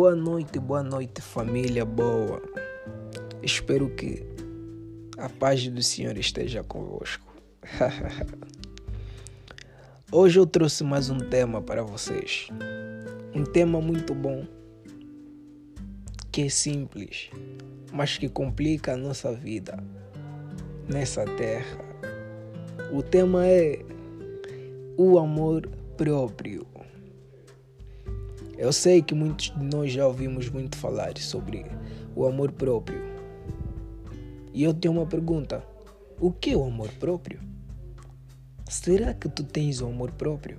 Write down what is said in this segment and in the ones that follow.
Boa noite, boa noite, família boa. Espero que a paz do Senhor esteja convosco. Hoje eu trouxe mais um tema para vocês. Um tema muito bom, que é simples, mas que complica a nossa vida nessa terra. O tema é o amor próprio. Eu sei que muitos de nós já ouvimos muito falar sobre o amor próprio. E eu tenho uma pergunta: o que é o amor próprio? Será que tu tens o amor próprio?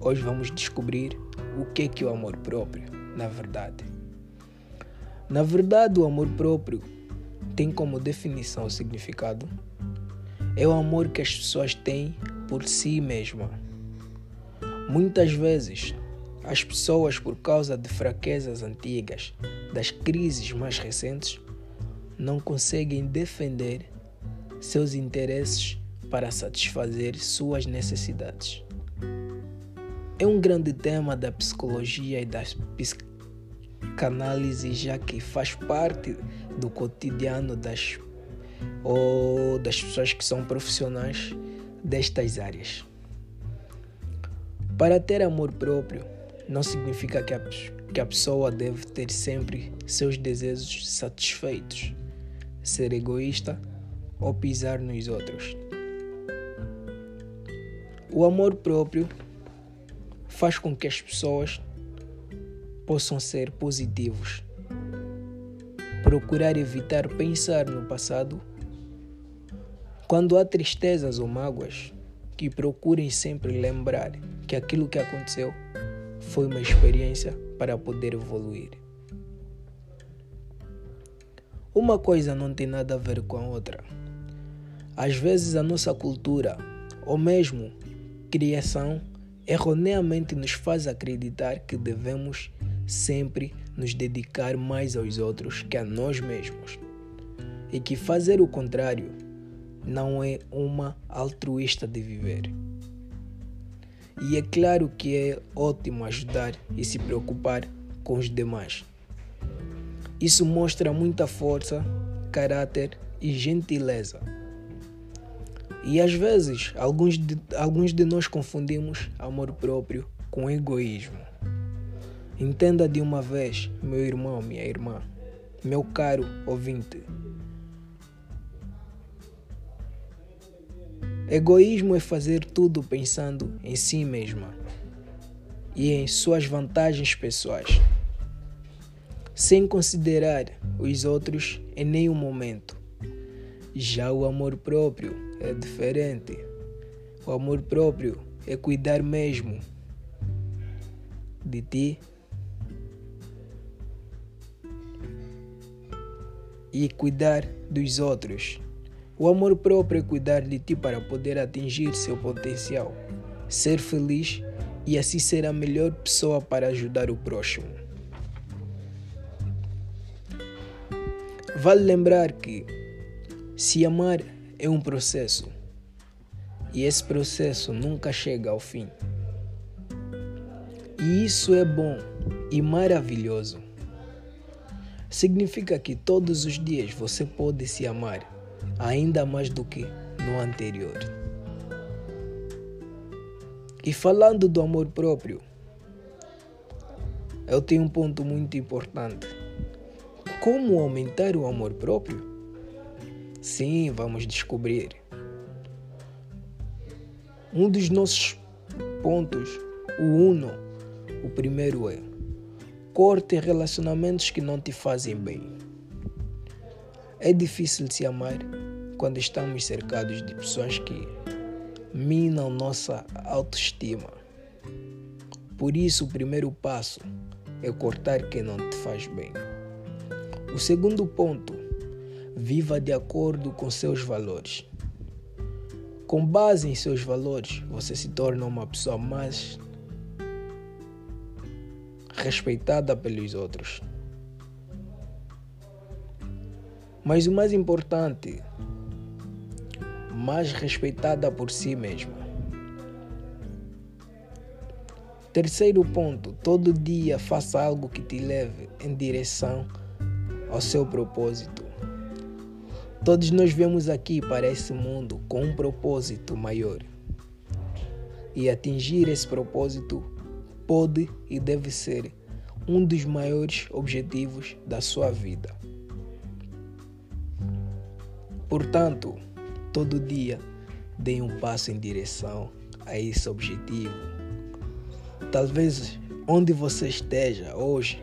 Hoje vamos descobrir o que é que é o amor próprio, na verdade. Na verdade, o amor próprio tem como definição o significado é o amor que as pessoas têm por si mesma. Muitas vezes as pessoas, por causa de fraquezas antigas, das crises mais recentes, não conseguem defender seus interesses para satisfazer suas necessidades. É um grande tema da psicologia e da psicanálise, já que faz parte do cotidiano das ou das pessoas que são profissionais destas áreas. Para ter amor próprio, não significa que a, que a pessoa deve ter sempre seus desejos satisfeitos, ser egoísta ou pisar nos outros. O amor próprio faz com que as pessoas possam ser positivos, procurar evitar pensar no passado. Quando há tristezas ou mágoas, que procurem sempre lembrar que aquilo que aconteceu foi uma experiência para poder evoluir. Uma coisa não tem nada a ver com a outra. Às vezes a nossa cultura, ou mesmo criação, erroneamente nos faz acreditar que devemos sempre nos dedicar mais aos outros que a nós mesmos. E que fazer o contrário não é uma altruísta de viver. E é claro que é ótimo ajudar e se preocupar com os demais. Isso mostra muita força, caráter e gentileza. E às vezes, alguns de, alguns de nós confundimos amor próprio com egoísmo. Entenda de uma vez, meu irmão, minha irmã, meu caro ouvinte. Egoísmo é fazer tudo pensando em si mesma e em suas vantagens pessoais, sem considerar os outros em nenhum momento. Já o amor próprio é diferente. O amor próprio é cuidar mesmo de ti e cuidar dos outros. O amor próprio é cuidar de ti para poder atingir seu potencial, ser feliz e assim ser a melhor pessoa para ajudar o próximo. Vale lembrar que se amar é um processo e esse processo nunca chega ao fim. E isso é bom e maravilhoso. Significa que todos os dias você pode se amar ainda mais do que no anterior. E falando do amor próprio, eu tenho um ponto muito importante. Como aumentar o amor próprio? Sim, vamos descobrir. Um dos nossos pontos, o uno, o primeiro é corte relacionamentos que não te fazem bem. É difícil se amar quando estamos cercados de pessoas que minam nossa autoestima. Por isso, o primeiro passo é cortar quem não te faz bem. O segundo ponto, viva de acordo com seus valores. Com base em seus valores, você se torna uma pessoa mais respeitada pelos outros. Mas o mais importante, mais respeitada por si mesma. Terceiro ponto, todo dia faça algo que te leve em direção ao seu propósito. Todos nós viemos aqui para esse mundo com um propósito maior. E atingir esse propósito pode e deve ser um dos maiores objetivos da sua vida. Portanto, todo dia dê um passo em direção a esse objetivo Talvez onde você esteja hoje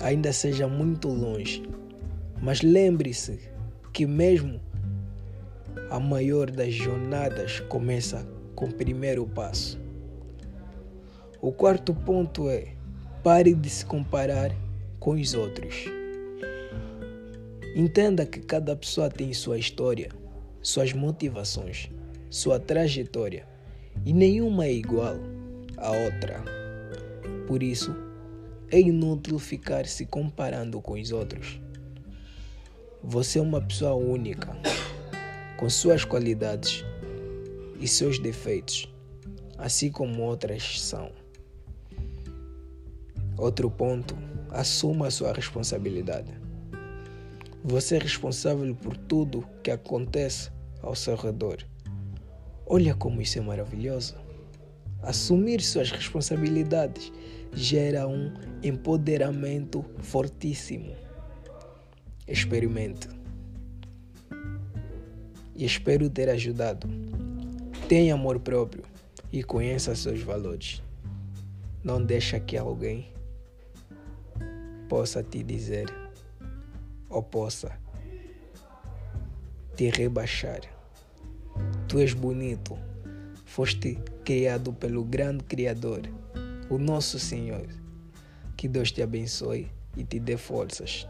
ainda seja muito longe, mas lembre-se que mesmo a maior das jornadas começa com o primeiro passo. O quarto ponto é pare de se comparar com os outros. Entenda que cada pessoa tem sua história, suas motivações, sua trajetória e nenhuma é igual a outra. Por isso, é inútil ficar se comparando com os outros. Você é uma pessoa única, com suas qualidades e seus defeitos, assim como outras são. Outro ponto, assuma sua responsabilidade. Você é responsável por tudo que acontece ao seu redor. Olha como isso é maravilhoso. Assumir suas responsabilidades gera um empoderamento fortíssimo. Experimente. E espero ter ajudado. Tenha amor próprio e conheça seus valores. Não deixa que alguém possa te dizer ou possa te rebaixar. Tu és bonito foste criado pelo grande Criador, o nosso Senhor. Que Deus te abençoe e te dê forças.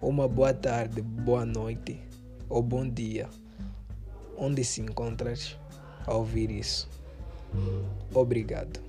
Uma boa tarde, boa noite ou bom dia, onde se encontras a ouvir isso. Obrigado.